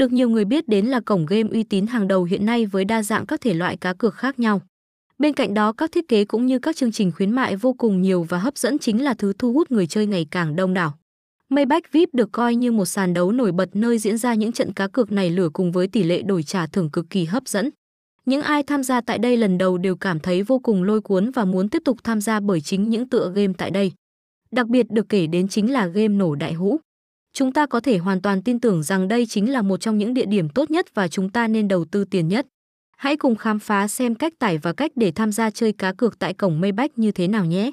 Được nhiều người biết đến là cổng game uy tín hàng đầu hiện nay với đa dạng các thể loại cá cược khác nhau. Bên cạnh đó, các thiết kế cũng như các chương trình khuyến mại vô cùng nhiều và hấp dẫn chính là thứ thu hút người chơi ngày càng đông đảo. Maybach VIP được coi như một sàn đấu nổi bật nơi diễn ra những trận cá cược này lửa cùng với tỷ lệ đổi trả thưởng cực kỳ hấp dẫn. Những ai tham gia tại đây lần đầu đều cảm thấy vô cùng lôi cuốn và muốn tiếp tục tham gia bởi chính những tựa game tại đây. Đặc biệt được kể đến chính là game nổ đại hũ. Chúng ta có thể hoàn toàn tin tưởng rằng đây chính là một trong những địa điểm tốt nhất và chúng ta nên đầu tư tiền nhất. Hãy cùng khám phá xem cách tải và cách để tham gia chơi cá cược tại cổng Maybach như thế nào nhé.